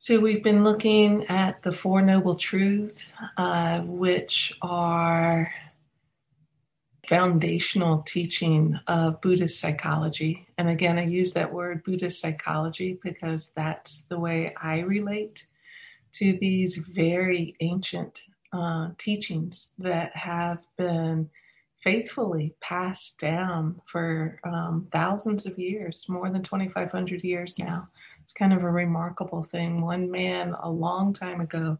So, we've been looking at the Four Noble Truths, uh, which are foundational teaching of Buddhist psychology. And again, I use that word Buddhist psychology because that's the way I relate to these very ancient uh, teachings that have been faithfully passed down for um, thousands of years, more than 2,500 years now. It's kind of a remarkable thing. One man a long time ago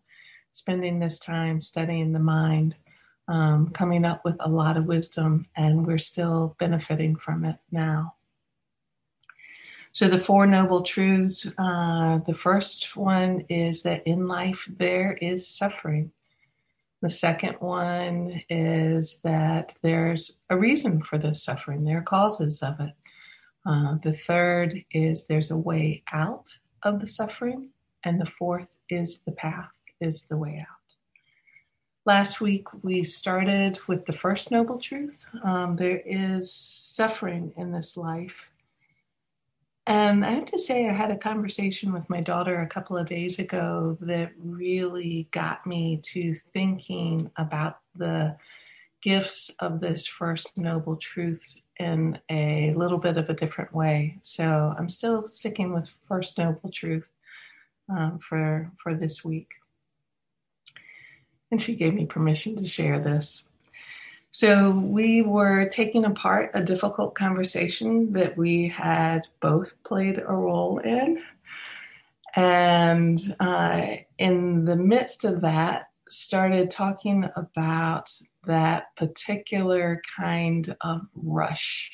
spending this time studying the mind um, coming up with a lot of wisdom, and we're still benefiting from it now. So, the Four Noble Truths uh, the first one is that in life there is suffering. The second one is that there's a reason for this suffering, there are causes of it. Uh, the third is there's a way out of the suffering. And the fourth is the path, is the way out. Last week, we started with the first noble truth um, there is suffering in this life. And I have to say, I had a conversation with my daughter a couple of days ago that really got me to thinking about the gifts of this first noble truth in a little bit of a different way. So I'm still sticking with first noble truth um, for for this week and she gave me permission to share this. So we were taking apart a difficult conversation that we had both played a role in. And uh, in the midst of that, started talking about that particular kind of rush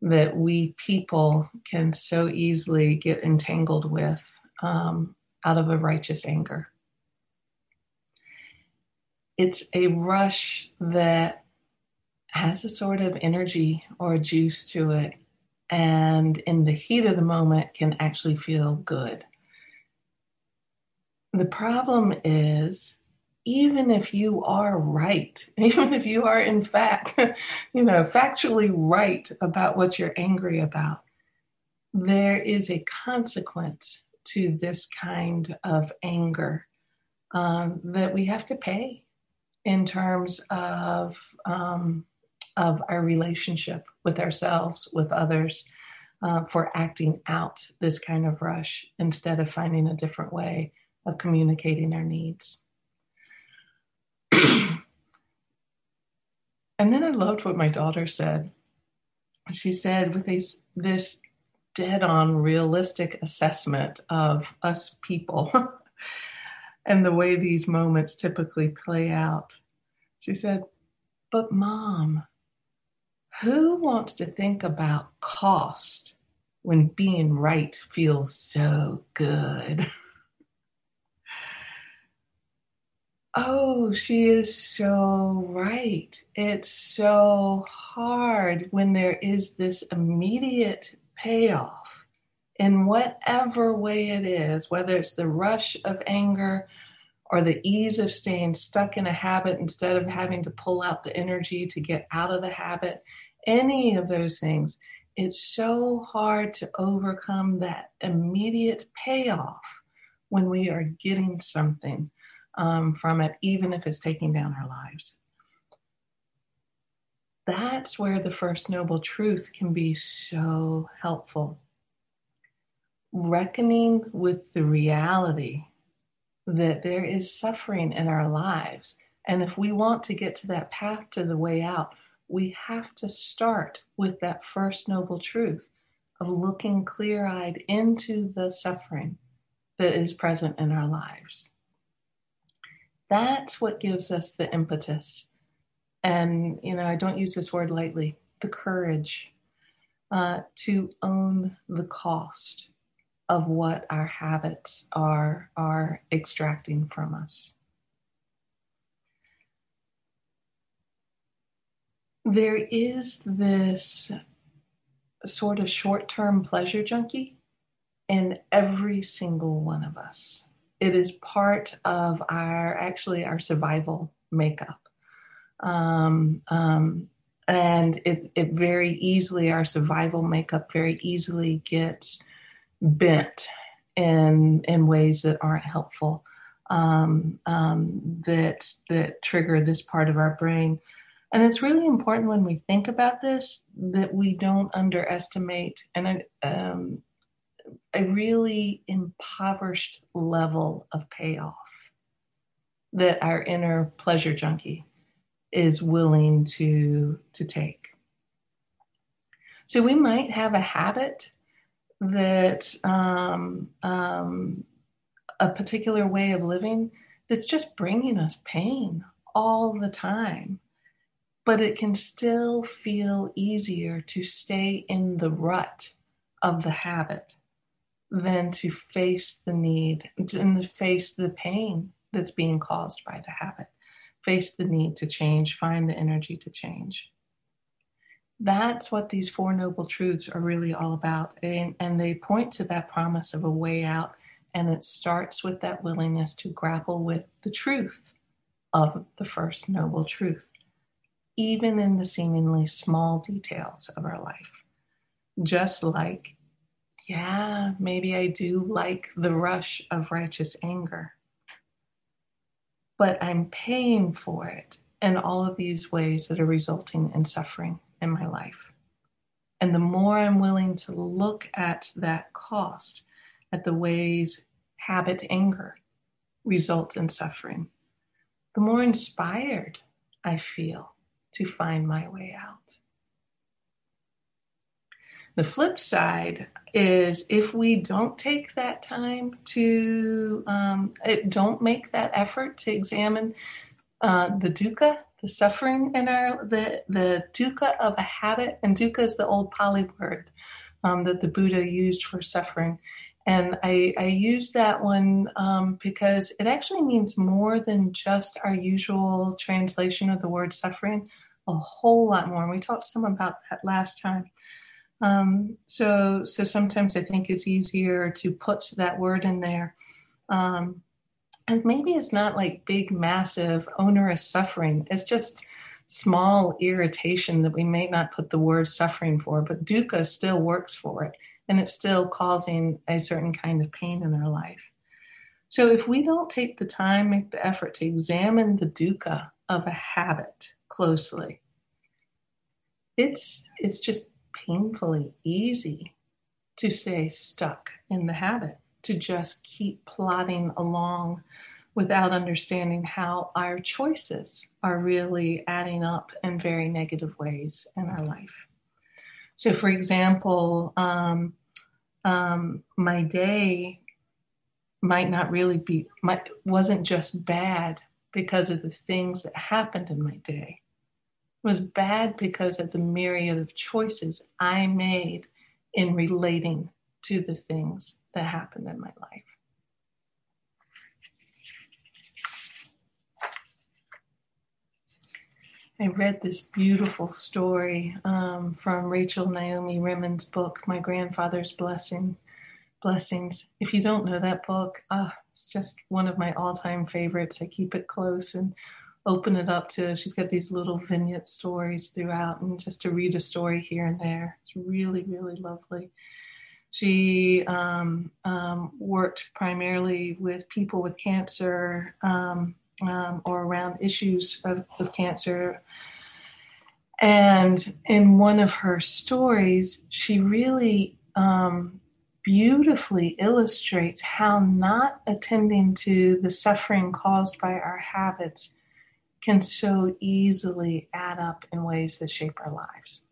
that we people can so easily get entangled with um, out of a righteous anger it's a rush that has a sort of energy or juice to it and in the heat of the moment can actually feel good. The problem is even if you are right, even if you are in fact, you know, factually right about what you're angry about, there is a consequence to this kind of anger um, that we have to pay in terms of um, of our relationship with ourselves, with others, uh, for acting out this kind of rush instead of finding a different way of communicating our needs. and then I loved what my daughter said. She said, with this, dead on realistic assessment of us people and the way these moments typically play out. She said, But mom, who wants to think about cost when being right feels so good? oh, she is so right. It's so hard when there is this immediate payoff in whatever way it is, whether it's the rush of anger or the ease of staying stuck in a habit instead of having to pull out the energy to get out of the habit, any of those things, it's so hard to overcome that immediate payoff when we are getting something um, from it, even if it's taking down our lives. That's where the first noble truth can be so helpful reckoning with the reality that there is suffering in our lives. And if we want to get to that path to the way out, we have to start with that first noble truth of looking clear eyed into the suffering that is present in our lives. That's what gives us the impetus. And, you know, I don't use this word lightly the courage uh, to own the cost of what our habits are are extracting from us. There is this sort of short-term pleasure junkie in every single one of us. It is part of our actually our survival makeup. Um, um, and it, it very easily, our survival makeup very easily gets bent in in ways that aren't helpful um, um, that that trigger this part of our brain. And it's really important when we think about this that we don't underestimate and um, a really impoverished level of payoff that our inner pleasure junkie is willing to to take. So we might have a habit that um, um, a particular way of living that's just bringing us pain all the time. But it can still feel easier to stay in the rut of the habit than to face the need and to face the pain that's being caused by the habit, face the need to change, find the energy to change. That's what these Four Noble Truths are really all about. And, and they point to that promise of a way out. And it starts with that willingness to grapple with the truth of the first noble truth, even in the seemingly small details of our life. Just like, yeah, maybe I do like the rush of righteous anger but I'm paying for it in all of these ways that are resulting in suffering in my life. And the more I'm willing to look at that cost, at the ways habit anger results in suffering, the more inspired I feel to find my way out. The flip side is if we don't take that time to, um, don't make that effort to examine uh, the dukkha, the suffering in our, the, the dukkha of a habit, and dukkha is the old Pali word um, that the Buddha used for suffering. And I, I use that one um, because it actually means more than just our usual translation of the word suffering, a whole lot more. And we talked some about that last time. Um, so, so sometimes I think it's easier to put that word in there. Um, and maybe it's not like big, massive, onerous suffering. It's just small irritation that we may not put the word suffering for, but dukkha still works for it. And it's still causing a certain kind of pain in our life. So if we don't take the time, make the effort to examine the dukkha of a habit closely, it's it's just painfully easy to stay stuck in the habit, to just keep plodding along without understanding how our choices are really adding up in very negative ways in our life. So, for example, um, um, my day might not really be, might, wasn't just bad because of the things that happened in my day was bad because of the myriad of choices I made in relating to the things that happened in my life. I read this beautiful story um, from Rachel Naomi Remen's book, My Grandfather's Blessing, Blessings. If you don't know that book, uh, it's just one of my all-time favorites. I keep it close and open it up to she's got these little vignette stories throughout and just to read a story here and there. It's really really lovely. She um, um, worked primarily with people with cancer um, um or around issues of, with cancer. And in one of her stories she really um, beautifully illustrates how not attending to the suffering caused by our habits can so easily add up in ways that shape our lives.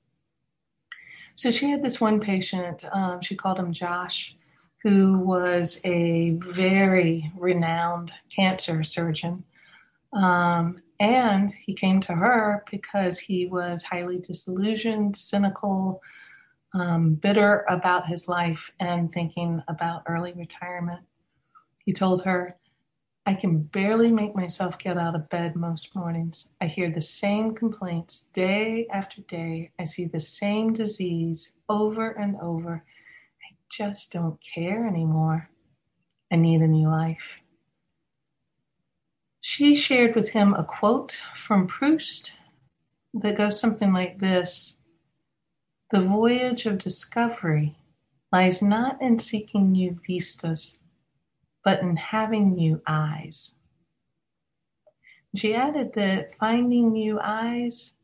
So she had this one patient, um, she called him Josh, who was a very renowned cancer surgeon. Um, and he came to her because he was highly disillusioned, cynical, um, bitter about his life, and thinking about early retirement. He told her, I can barely make myself get out of bed most mornings. I hear the same complaints day after day. I see the same disease over and over. I just don't care anymore. I need a new life. She shared with him a quote from Proust that goes something like this The voyage of discovery lies not in seeking new vistas, but in having new eyes. She added that finding new eyes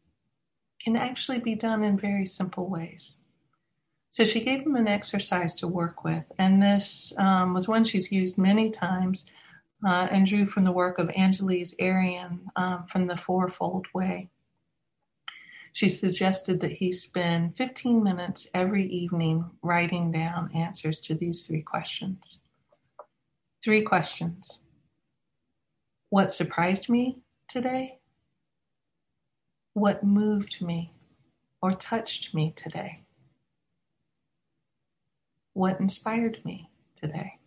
can actually be done in very simple ways. So she gave him an exercise to work with, and this um, was one she's used many times uh, and drew from the work of Angeles Arrien um, from the Fourfold Way. She suggested that he spend 15 minutes every evening writing down answers to these three questions. Three questions What surprised me today? What moved me or touched me today? What inspired me today?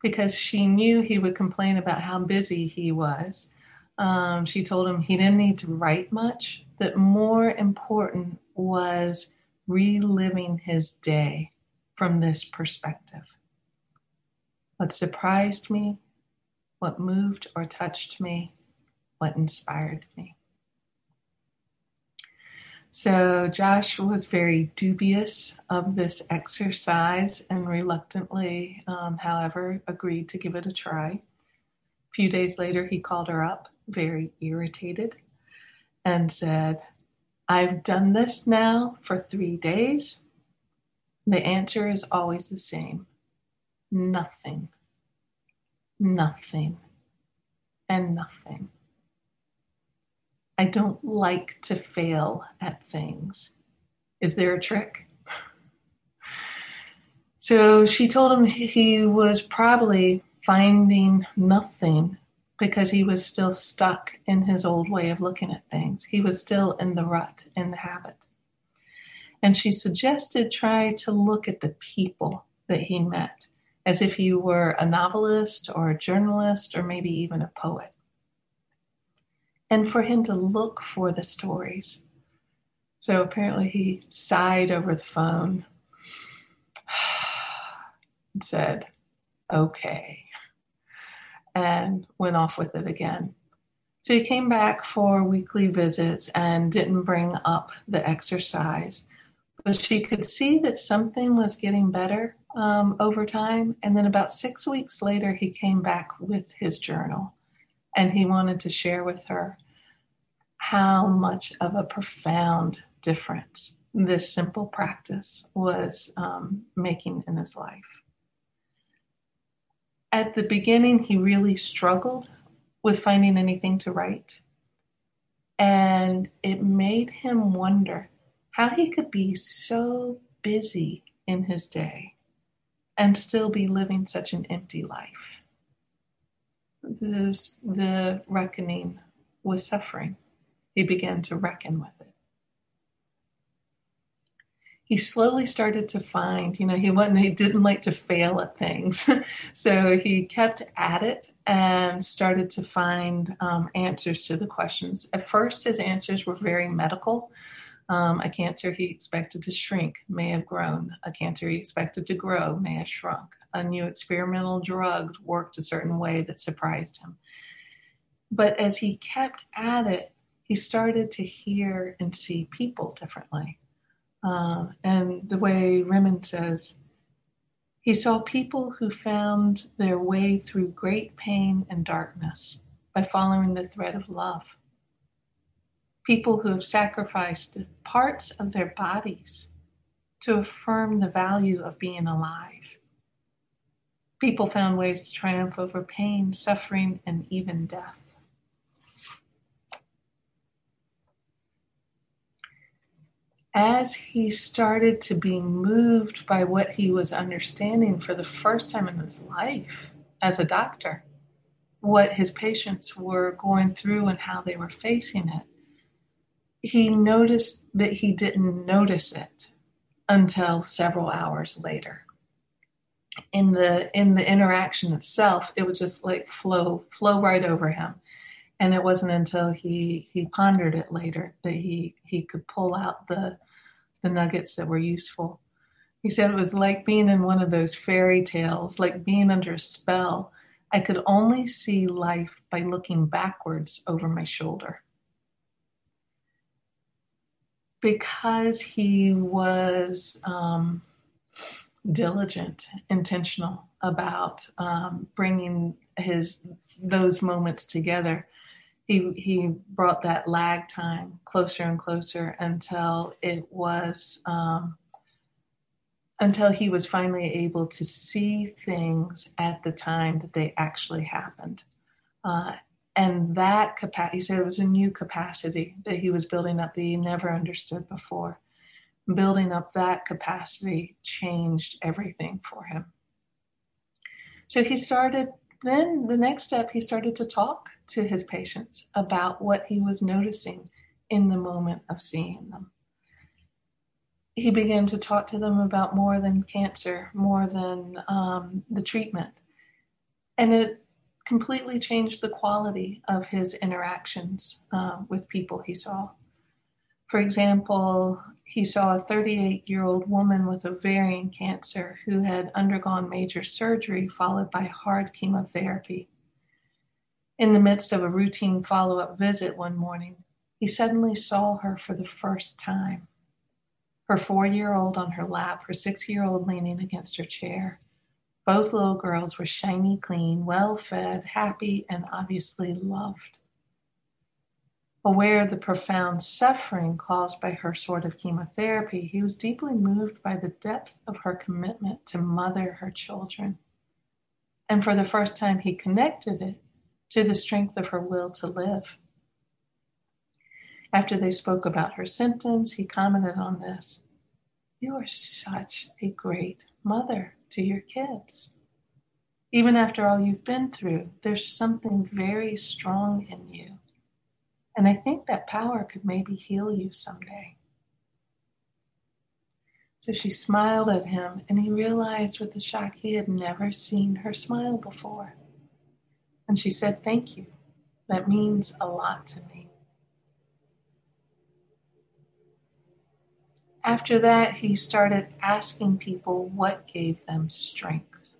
Because she knew he would complain about how busy he was. Um, she told him he didn't need to write much, that more important was reliving his day from this perspective. What surprised me, what moved or touched me, what inspired me. So Josh was very dubious of this exercise and reluctantly, um, however, agreed to give it a try. A few days later, he called her up, very irritated, and said, I've done this now for three days. The answer is always the same nothing, nothing, and nothing. I don't like to fail at things. Is there a trick? So she told him he was probably finding nothing because he was still stuck in his old way of looking at things. He was still in the rut, in the habit. And she suggested try to look at the people that he met as if he were a novelist or a journalist or maybe even a poet and for him to look for the stories. So apparently he sighed over the phone and said, okay, and went off with it again. So he came back for weekly visits and didn't bring up the exercise. But she could see that something was getting better um, over time. And then about six weeks later, he came back with his journal and he wanted to share with her how much of a profound difference this simple practice was um, making in his life. At the beginning, he really struggled with finding anything to write. And it made him wonder how he could be so busy in his day and still be living such an empty life. The, the reckoning was suffering. He began to reckon with it. He slowly started to find, you know, he wasn't, he didn't like to fail at things. so he kept at it and started to find um, answers to the questions. At first, his answers were very medical. Um, a cancer he expected to shrink may have grown. A cancer he expected to grow may have shrunk. A new experimental drug worked a certain way that surprised him. But as he kept at it, he started to hear and see people differently. Uh, and the way Remen says, he saw people who found their way through great pain and darkness by following the thread of love. People who have sacrificed parts of their bodies to affirm the value of being alive. People found ways to triumph over pain, suffering, and even death. as he started to be moved by what he was understanding for the first time in his life as a doctor, what his patients were going through and how they were facing it, he noticed that he didn't notice it until several hours later. In the in the interaction itself, it would just like flow flow right over him and it wasn't until he he pondered it later that he he could pull out the the nuggets that were useful. He said it was like being in one of those fairy tales, like being under a spell. I could only see life by looking backwards over my shoulder. Because he was um, diligent, intentional about um, bringing his those moments together. He he brought that lag time closer and closer until it was um, until he was finally able to see things at the time that they actually happened. Uh, and that capacity, he said it was a new capacity that he was building up that he never understood before. Building up that capacity changed everything for him. So he started, then the next step, he started to talk to his patients about what he was noticing in the moment of seeing them he began to talk to them about more than cancer, more than um, the treatment. And it completely changed the quality of his interactions uh, with people he saw. For example, he saw a 38 year old woman with ovarian cancer who had undergone major surgery followed by hard chemotherapy. In the midst of a routine follow up visit one morning, he suddenly saw her for the first time her four year old on her lap, her six year old leaning against her chair. Both little girls were shiny clean, well fed, happy, and obviously loved. Aware of the profound suffering caused by her sort of chemotherapy, he was deeply moved by the depth of her commitment to mother her children. And for the first time, he connected it to the strength of her will to live. After they spoke about her symptoms, he commented on this. You are such a great mother to your kids. Even after all you've been through, there's something very strong in you. And I think that power could maybe heal you someday. So she smiled at him, and he realized with a shock he had never seen her smile before. And she said, Thank you. That means a lot to me. After that, he started asking people what gave them strength.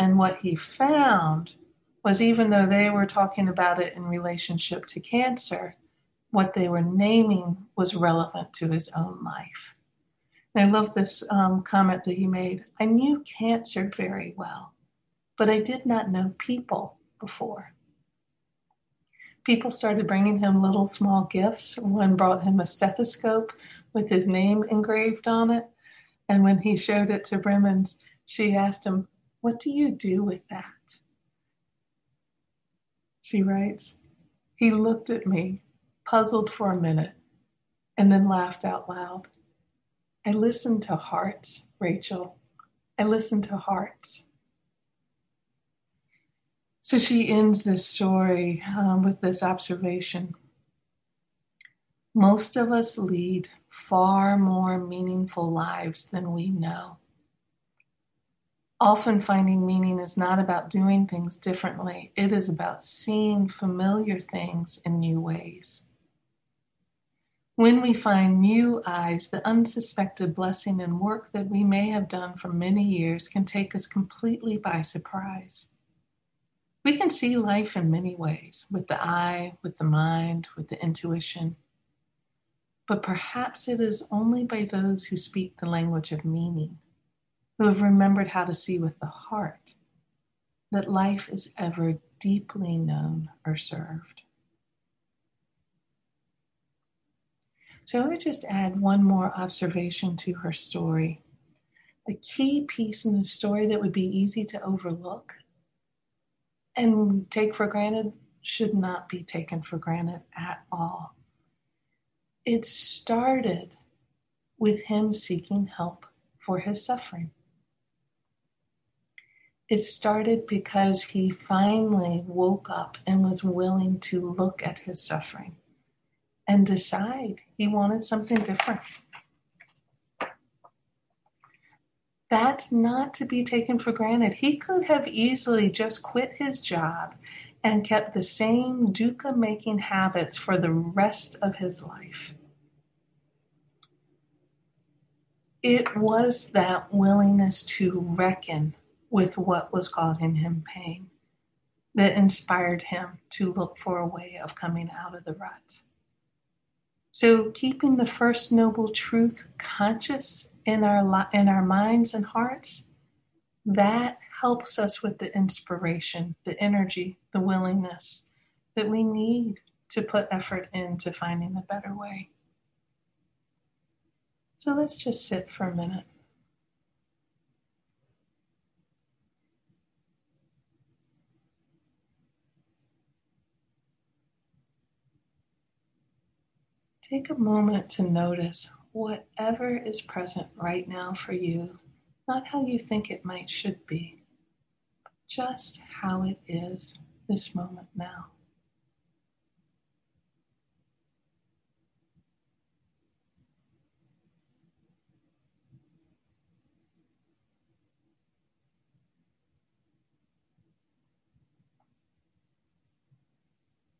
And what he found was even though they were talking about it in relationship to cancer, what they were naming was relevant to his own life. And I love this um, comment that he made. I knew cancer very well, but I did not know people before. People started bringing him little small gifts. One brought him a stethoscope with his name engraved on it. And when he showed it to Brimmons, she asked him, What do you do with that? She writes, He looked at me, puzzled for a minute, and then laughed out loud. I listen to hearts, Rachel. I listen to hearts. So she ends this story um, with this observation. Most of us lead far more meaningful lives than we know. Often finding meaning is not about doing things differently, it is about seeing familiar things in new ways. When we find new eyes, the unsuspected blessing and work that we may have done for many years can take us completely by surprise. We can see life in many ways with the eye, with the mind, with the intuition. But perhaps it is only by those who speak the language of meaning, who have remembered how to see with the heart, that life is ever deeply known or served. So I would just add one more observation to her story. The key piece in the story that would be easy to overlook and take for granted should not be taken for granted at all it started with him seeking help for his suffering. It started because he finally woke up and was willing to look at his suffering and decide he wanted something different. That's not to be taken for granted. He could have easily just quit his job and kept the same dukkha making habits for the rest of his life. It was that willingness to reckon with what was causing him pain that inspired him to look for a way of coming out of the rut. So, keeping the first noble truth conscious in our, in our minds and hearts, that helps us with the inspiration, the energy, the willingness that we need to put effort into finding a better way. So let's just sit for a minute. Take a moment to notice whatever is present right now for you, not how you think it might should be, just how it is this moment now.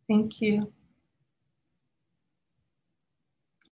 Thank you.